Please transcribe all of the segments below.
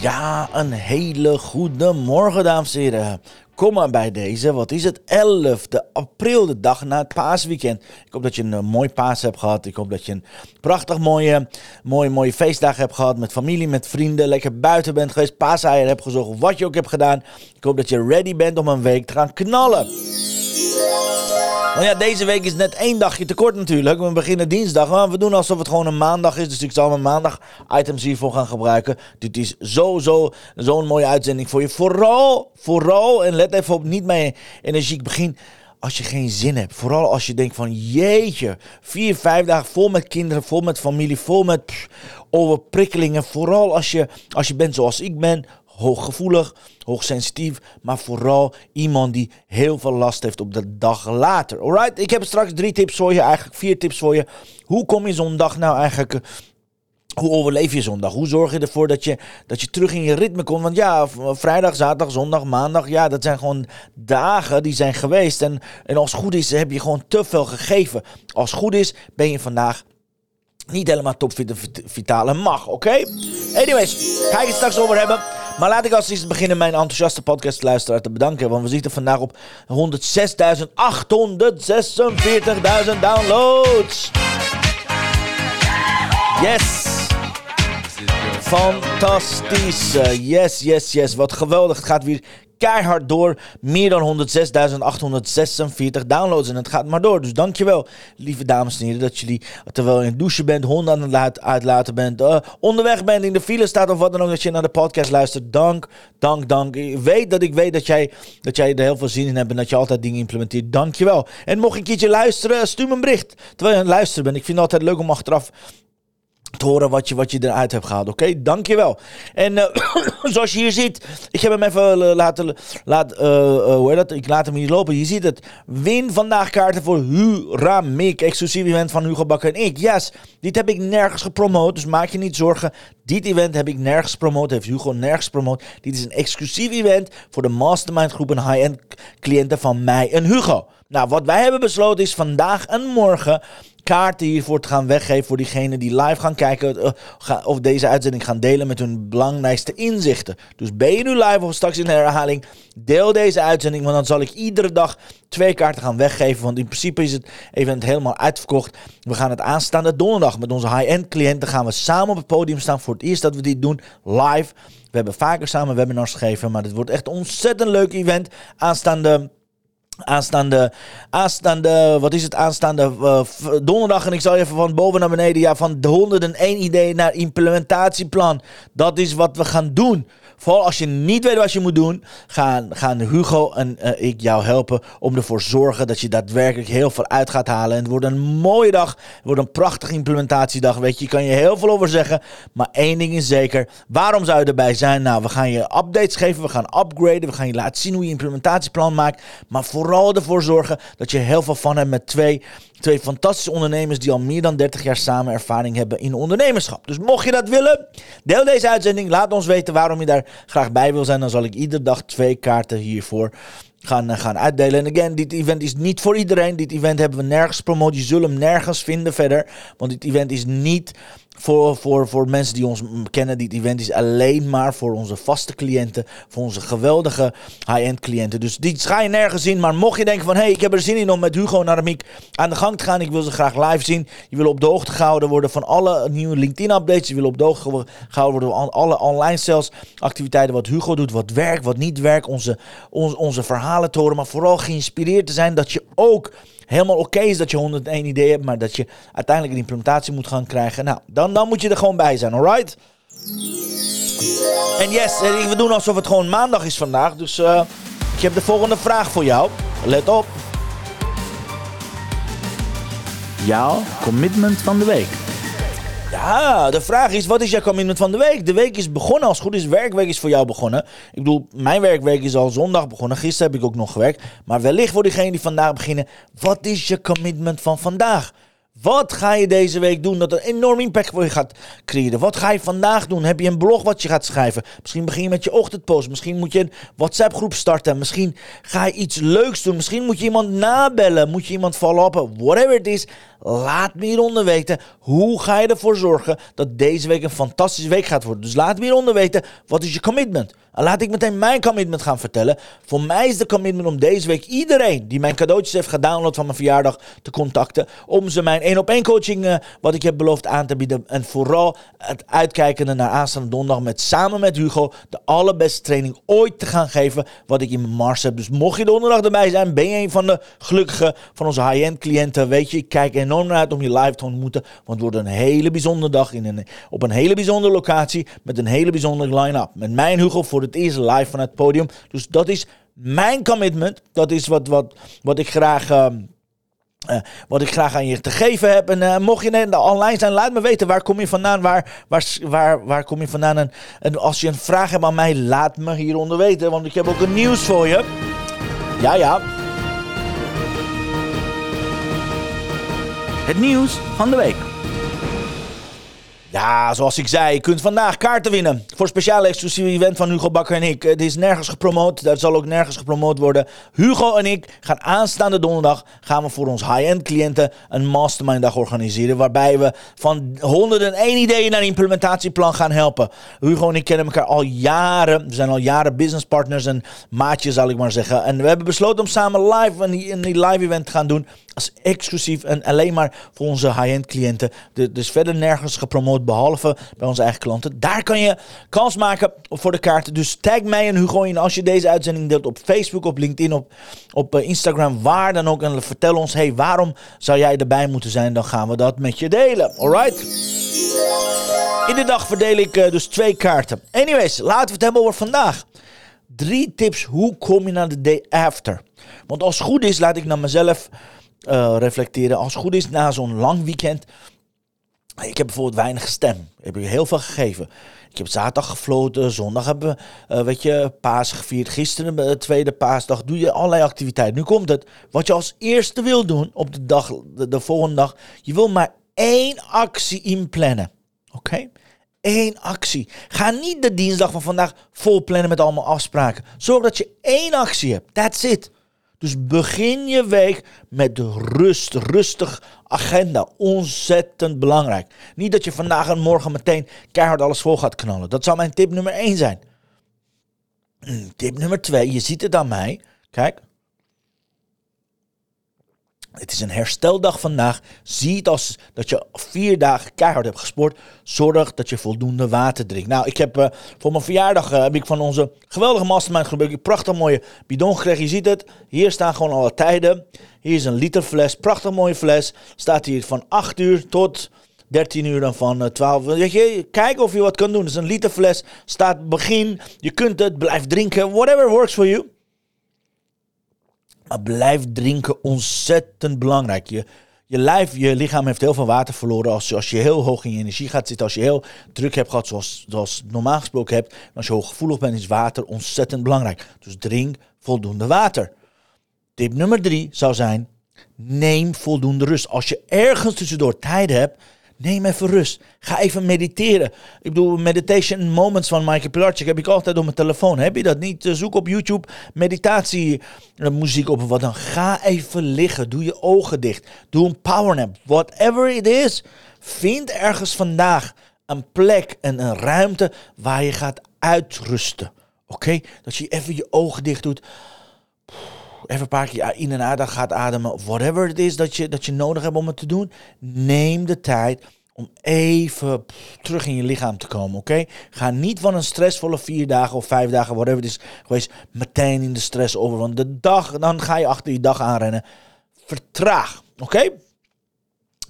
Ja, een hele goede morgen, dames en heren. Kom maar bij deze. Wat is het? 11 april, de dag na het paasweekend. Ik hoop dat je een eh, mooi paas hebt gehad. Ik hoop dat je een prachtig mooie, mooie, mooie feestdag hebt gehad. Met familie, met vrienden. Lekker buiten bent geweest. Paaseier hebt gezocht. Wat je ook hebt gedaan. Ik hoop dat je ready bent om een week te gaan knallen. Nou ja, deze week is net één dagje tekort natuurlijk. We beginnen dinsdag, maar we doen alsof het gewoon een maandag is. Dus ik zal mijn maandag items hiervoor gaan gebruiken. Dit is sowieso zo'n mooie uitzending voor je. Vooral, vooral, en let even op, niet mijn energiek begin als je geen zin hebt. Vooral als je denkt van jeetje, vier, vijf dagen vol met kinderen, vol met familie, vol met pff, overprikkelingen. Vooral als je, als je bent zoals ik ben, hooggevoelig, hoogsensitief, maar vooral iemand die heel veel last heeft op de dag later. Alright, ik heb straks drie tips voor je, eigenlijk vier tips voor je. Hoe kom je zo'n dag nou eigenlijk... eh, hoe overleef je zondag? Hoe zorg je ervoor dat je, dat je terug in je ritme komt? Want ja, vrijdag, zaterdag, zondag, maandag, ja, dat zijn gewoon dagen die zijn geweest. En, en als goed is, heb je gewoon te veel gegeven. Als goed is, ben je vandaag niet helemaal topfit en vit- vitaal en mag, oké? Anyways, ga ik het straks over hebben. Maar laat ik als eerst beginnen mijn enthousiaste podcastluisteraar te bedanken. Want we zitten vandaag op 106.846.000 downloads. Yes! Fantastisch. Yes, yes, yes. Wat geweldig. Het gaat weer keihard door. Meer dan 106.846 downloads. En het gaat maar door. Dus dankjewel, lieve dames en heren. Dat jullie, terwijl je in het douchen bent, honden aan het uitlaten bent, eh, onderweg bent, in de file staat of wat dan ook, dat je naar de podcast luistert. Dank, dank, dank. Ik weet dat ik weet dat jij, dat jij er heel veel zin in hebt en dat je altijd dingen implementeert. Dankjewel. En mocht je een keertje luisteren, stuur me een bericht. Terwijl je aan het luisteren bent. Ik vind het altijd leuk om achteraf te horen wat je, wat je eruit hebt gehaald. Oké, dankjewel. En eh, zoals je hier ziet, ik heb hem even eh, laten, laat, eh, hoe heet dat? Ik laat hem hier lopen. Je ziet het. Win vandaag kaarten voor Huramik, exclusief event van Hugo Bakker en ik. Yes, dit heb ik nergens gepromoot, dus maak je niet zorgen. Dit event heb ik nergens gepromoot, heeft Hugo nergens gepromoot. Dit is een exclusief event voor de mastermind groep en high-end cliënten van mij en Hugo. Nou, wat wij hebben besloten is vandaag en morgen kaarten hiervoor te gaan weggeven voor diegenen die live gaan kijken eh, of deze uitzending gaan delen met hun belangrijkste inzichten. Dus ben je nu live of straks in de herhaling, deel deze uitzending, want dan zal ik iedere dag twee kaarten gaan weggeven. Want in principe is het event helemaal uitverkocht. We gaan het aanstaande donderdag met onze high-end cliënten gaan we samen op het podium staan voor het eerst dat we dit doen live. We hebben vaker samen webinars gegeven, maar dit wordt echt een ontzettend leuk event aanstaande Aanstaande, aanstaande, wat is het? Aanstaande eh, donderdag. En ik zal even van boven naar beneden. Ja, van de 101 idee naar implementatieplan. Dat is wat we gaan doen. Vooral als je niet weet wat je moet doen, gaan, gaan Hugo en eh, ik jou helpen om ervoor zorgen dat je daadwerkelijk heel veel uit gaat halen. En het wordt een mooie dag. Het wordt een prachtige implementatiedag. Weet je, je kan je heel veel over zeggen. Maar één ding is zeker. Waarom zou je erbij zijn? Nou, we gaan je updates geven. We gaan upgraden. We gaan je laten zien hoe je implementatieplan maakt. Maar vooral ervoor zorgen dat je heel veel van hebt met twee, twee fantastische ondernemers die al meer dan 30 jaar samen ervaring hebben in ondernemerschap. Dus mocht je dat willen, deel deze uitzending. Laat ons weten waarom je daar graag bij wil zijn. Dan zal ik iedere dag twee kaarten hiervoor gaan, eh, gaan uitdelen. En again, dit event is niet voor iedereen. Dit event hebben we nergens gepromoot. Je zult hem nergens vinden verder. Want dit event is niet voor, voor, voor mensen die ons kennen. Dit event is alleen maar voor onze vaste cliënten. Voor onze geweldige high-end cliënten. Dus die ga je nergens zien. Maar mocht je denken van... Hé, hey, ik heb er zin in om met Hugo en Aramiek aan de gang te gaan. Ik wil ze graag live zien. Je wil op de hoogte gehouden worden van alle nieuwe LinkedIn-updates. Je wil op de hoogte ge- gehouden worden van alle online sales activiteiten. Wat Hugo doet, wat werkt, wat niet werkt. Onze, onze, onze verhalen te horen. Maar vooral geïnspireerd te zijn dat je ook helemaal oké is dat je 101 ideeën hebt, maar dat je uiteindelijk een implementatie moet gaan krijgen. Nou, dan, dan moet je er gewoon bij zijn, alright? En yes, we doen alsof het gewoon maandag is vandaag, dus eh, ik heb de volgende vraag voor jou. Let op. Jouw commitment van de week. Ja, de vraag is, wat is jouw commitment van de week? De week is begonnen, als het goed is, werkweek is voor jou begonnen. Ik bedoel, mijn werkweek is al zondag begonnen. Gisteren heb ik ook nog gewerkt. Maar wellicht voor diegenen die vandaag beginnen, wat is je commitment van vandaag? Wat ga je deze week doen dat een enorm impact voor je gaat creëren? Wat ga je vandaag doen? Heb je een blog wat je gaat schrijven? Misschien begin je met je ochtendpost. Misschien moet je een WhatsApp groep starten. Misschien ga je iets leuks doen. Misschien moet je iemand nabellen. Moet je iemand follow-uppen. Whatever it is. Laat me hieronder weten. Hoe ga je ervoor zorgen dat deze week een fantastische week gaat worden? Dus laat me hieronder weten. Wat is je commitment? En laat ik meteen mijn commitment gaan vertellen. Voor mij is de commitment om deze week iedereen die mijn cadeautjes heeft gedownload van mijn verjaardag te contacten. Om ze mijn één op één coaching, uh, wat ik heb beloofd aan te bieden. En vooral het uitkijkende naar aanstaande donderdag met samen met Hugo de allerbeste training ooit te gaan geven. Wat ik in mars heb. Dus mocht je donderdag erbij zijn, ben je een van de gelukkigen van onze high-end cliënten. Weet je, ik kijk enorm om je live te ontmoeten. Want het wordt een hele bijzondere dag in een, op een hele bijzondere locatie. Met een hele bijzondere line-up. Met mij en Hugo voor het eerst live van het podium. Dus dat is mijn commitment. Dat is wat, wat, wat ik graag. Uh, uh, wat ik graag aan je te geven heb. En uh, mocht je net online zijn, laat me weten waar kom je vandaan. Waar, waar, waar, waar kom je vandaan? En, en als je een vraag hebt aan mij, laat me hieronder weten. Want ik heb ook een nieuws voor je. Ja, ja. Het nieuws van de week. Ja, zoals ik zei, je kunt vandaag kaarten winnen voor speciale exclusieve event van Hugo Bakker en ik. Het is nergens gepromoot, dat zal ook nergens gepromoot worden. Hugo en ik gaan aanstaande donderdag gaan we voor ons high-end cliënten een mastermind dag organiseren. Waarbij we van 101 ideeën naar een implementatieplan gaan helpen. Hugo en ik kennen elkaar al jaren. We zijn al jaren businesspartners en maatjes zal ik maar zeggen. En we hebben besloten om samen live een, een live event te gaan doen exclusief en alleen maar voor onze high-end cliënten. Dus verder nergens gepromoot, behalve bij onze eigen klanten. Daar kan je kans maken voor de kaarten. Dus tag mij en Hugo in als je deze uitzending deelt op Facebook, op LinkedIn, op, op eh, Instagram, waar dan ook. En vertel ons, hey, waarom zou jij erbij moeten zijn? Dan gaan we dat met je delen. Alright? In de dag verdeel ik uh, dus twee kaarten. Anyways, laten we het hebben over vandaag. Drie tips, hoe kom je naar de day after? Want als het goed is, laat ik naar mezelf uh, reflecteren. Als het goed is, na zo'n lang weekend. Ik heb bijvoorbeeld weinig stem. Ik heb heel veel gegeven. Ik heb zaterdag gefloten, zondag hebben we, uh, weet je, paas gevierd. Gisteren, de tweede paasdag, doe je allerlei activiteiten. Nu komt het, wat je als eerste wil doen op de dag, de, de volgende dag. Je wil maar één actie inplannen. Oké? Eén actie. Ga niet de dinsdag van vandaag vol plannen met allemaal afspraken. Zorg dat je één actie hebt. That's it. Dus begin je week met rust, rustig agenda. Ontzettend belangrijk. Niet dat je vandaag en morgen meteen keihard alles vol gaat knallen. Dat zou mijn tip nummer 1 zijn. Tip nummer 2, je ziet het aan mij. Kijk, het is een hersteldag vandaag. Zie het als dat je vier dagen keihard hebt gesport. Zorg dat je voldoende water drinkt. Nou, ik heb uh, voor mijn verjaardag uh, heb ik van onze geweldige mastermind groep een prachtig mooie bidon gekregen. Je ziet het. Hier staan gewoon alle tijden. Hier is een liter fles. Prachtig mooie fles. Staat hier van 8 uur tot 13 uur dan van uh, 12. Weet je, kijk of je wat kan doen. Het is een liter fles. Staat begin. Je kunt het. Blijf drinken. Whatever works for you. Maar blijf drinken, ontzettend belangrijk. Je, je lijf, je lichaam heeft heel veel water verloren als, als je heel hoog in je energie gaat zitten. Als je heel druk hebt gehad, zoals, zoals normaal gesproken hebt. als je hooggevoelig bent, is water ontzettend belangrijk. Dus drink voldoende water. Tip nummer drie zou zijn, neem voldoende rust. Als je ergens tussendoor tijd hebt, Neem even rust. Ga even mediteren. Ik bedoel, meditation moments van Michael Pilarczyk heb ik altijd op mijn telefoon. Heb je dat niet? Eh, zoek op YouTube meditatie eh, muziek op wat dan. Ga even liggen. Doe je ogen dicht. Doe een powernap. Whatever it is. Vind ergens vandaag een plek en een ruimte waar je gaat uitrusten. Oké? Dat je even je ogen dicht doet even een paar keer in en uit gaat ademen. Whatever het is dat je, dat je nodig hebt om het te doen. Neem de tijd om even terug in je lichaam te komen, oké? Ga niet van een stressvolle vier dagen of vijf dagen, whatever het is geweest, meteen in de stress over. Want de dag, dan ga je achter die dag aanrennen. Vertraag, oké?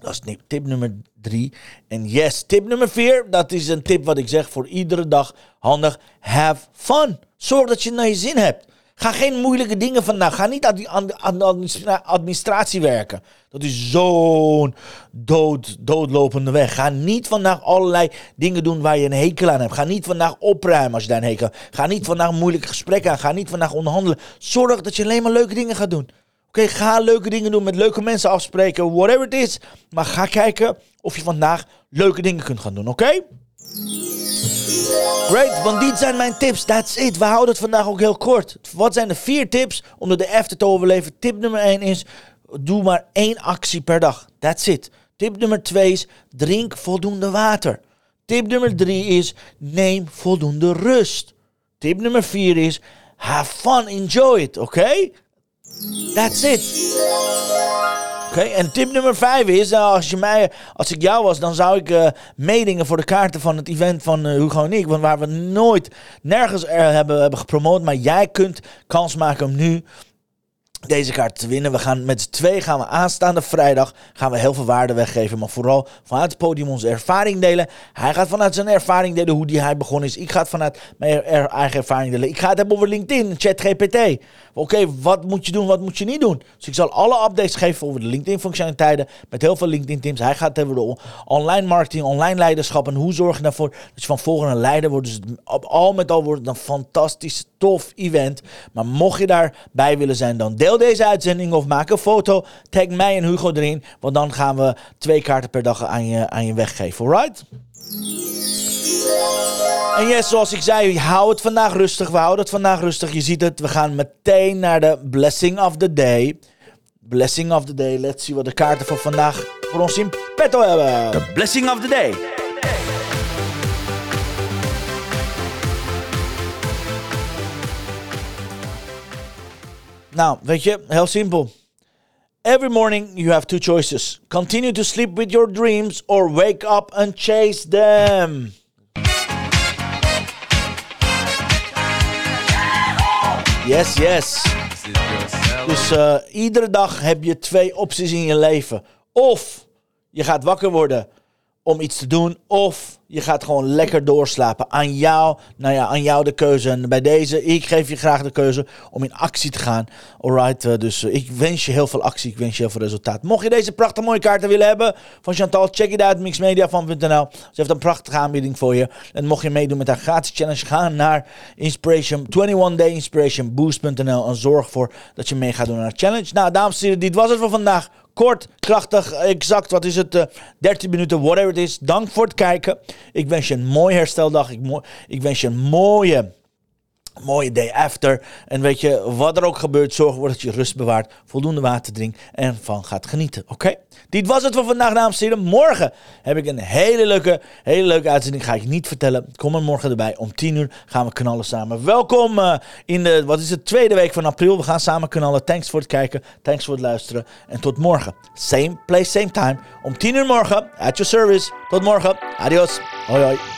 Dat is tip nummer drie. En yes, tip nummer vier, dat is een tip wat ik zeg voor iedere dag handig. Have fun. Zorg dat je naar je zin hebt. Ga geen moeilijke dingen vandaag. Ga niet aan administratie werken. Dat is zo'n dood, doodlopende weg. Ga niet vandaag allerlei dingen doen waar je een hekel aan hebt. Ga niet vandaag opruimen als je daar een hekel hebt. Ga niet vandaag moeilijke gesprekken aan. Ga niet vandaag onderhandelen. Zorg dat je alleen maar leuke dingen gaat doen. Oké, ga leuke dingen doen, met leuke mensen afspreken, whatever it is. Maar ga kijken of je vandaag leuke dingen kunt gaan doen, oké? Great, want dit zijn mijn tips. That's it. We houden het vandaag ook heel kort. Wat zijn de vier tips om de after te overleven? Tip nummer 1 is: doe maar één actie per dag. That's it. Tip nummer 2 is: drink voldoende water. Tip nummer 3 is: neem voldoende rust. Tip nummer 4 is: have fun, enjoy it. Oké? That's it. Oké, en tip nummer 5 is, nou, als, je mij, als ik jou was, dan zou ik uh, meedingen voor de kaarten van het event van uh, Hugo en ik. Want waar we nooit, nergens er hebben, hebben gepromoot, maar jij kunt kans maken om nu deze kaart te winnen. We gaan met z'n twee gaan we aanstaande vrijdag gaan we heel veel waarde weggeven. Maar vooral vanuit het podium onze ervaring delen. Hij gaat vanuit zijn ervaring delen hoe die hij begonnen is. Ik ga het vanuit mijn eigen ervaring delen. Ik ga het hebben over LinkedIn, ChatGPT. Oké, wat moet je doen, wat moet je niet doen? Dus ik zal alle updates geven over de LinkedIn functionaliteiten. Met heel veel LinkedIn teams. Hij gaat hebben over online marketing, online leiderschap. En hoe zorg je ervoor dat je van volgende leider wordt. Dus al met al wordt het een fantastisch tof event. Maar mocht je daarbij willen zijn, dan deel deze uitzending of maak een foto. Tag mij en Hugo erin. Want dan gaan we twee kaarten per dag aan je, aan je weggeven. Alright? En yes, zoals ik zei, hou het vandaag rustig. We houden het vandaag rustig. Je ziet het, we gaan meteen naar de blessing of the day. Blessing of the day. Let's see wat de kaarten van vandaag voor ons in petto hebben. The blessing of the day. Nou, weet je, heel simpel. Every morning you have two choices. Continue to sleep with your dreams or wake up and chase them. Yes, yes. Dus uh, iedere dag heb je twee opties in je leven. Of je gaat wakker worden om iets te doen. Of je gaat gewoon lekker doorslapen. Aan jou, nou ja, aan jou de keuze. En bij deze, ik geef je graag de keuze om in actie te gaan. Alright, uh, dus uh, ik wens je heel veel actie. Ik wens je heel veel resultaat. Mocht je deze prachtige mooie kaarten willen hebben van Chantal, check it out, mixmediafan.nl. Ze heeft een prachtige aanbieding voor je. En mocht je meedoen met haar gratis challenge, ga naar Inspiration, 21 Day Inspiration en zorg ervoor dat je mee gaat doen naar de challenge. Nou, dames en heren, dit was het voor vandaag. Kort, krachtig, exact. Wat is het? Uh, 13 minuten, whatever it is. Dank voor het kijken. Ik wens je een mooie hersteldag. Ik, ik wens je een mooie mooie day after. En weet je, wat er ook gebeurt, zorg ervoor dat je rust bewaart, voldoende water drinkt en van gaat genieten. Oké? Dit was het voor vandaag, dames en heren. Morgen heb ik een hele leuke, hele leuke uitzending. Ga ik niet vertellen. Kom er morgen erbij. Om 10 uur gaan we knallen samen. Welkom uh, in de, wat is het, tweede week van april. We gaan samen knallen. Thanks voor het kijken. Thanks voor het luisteren. En tot morgen. Same place, same time. Om 10 uur morgen. At your service. Tot morgen. Adios. Hoi hoi.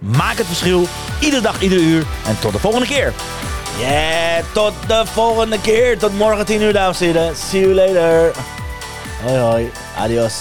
Maak het verschil, iedere dag, iedere uur. En tot de volgende keer. Yeah, tot de volgende keer. Tot morgen 10 uur, dames en heren. See you later. Hoi hoi. Adios.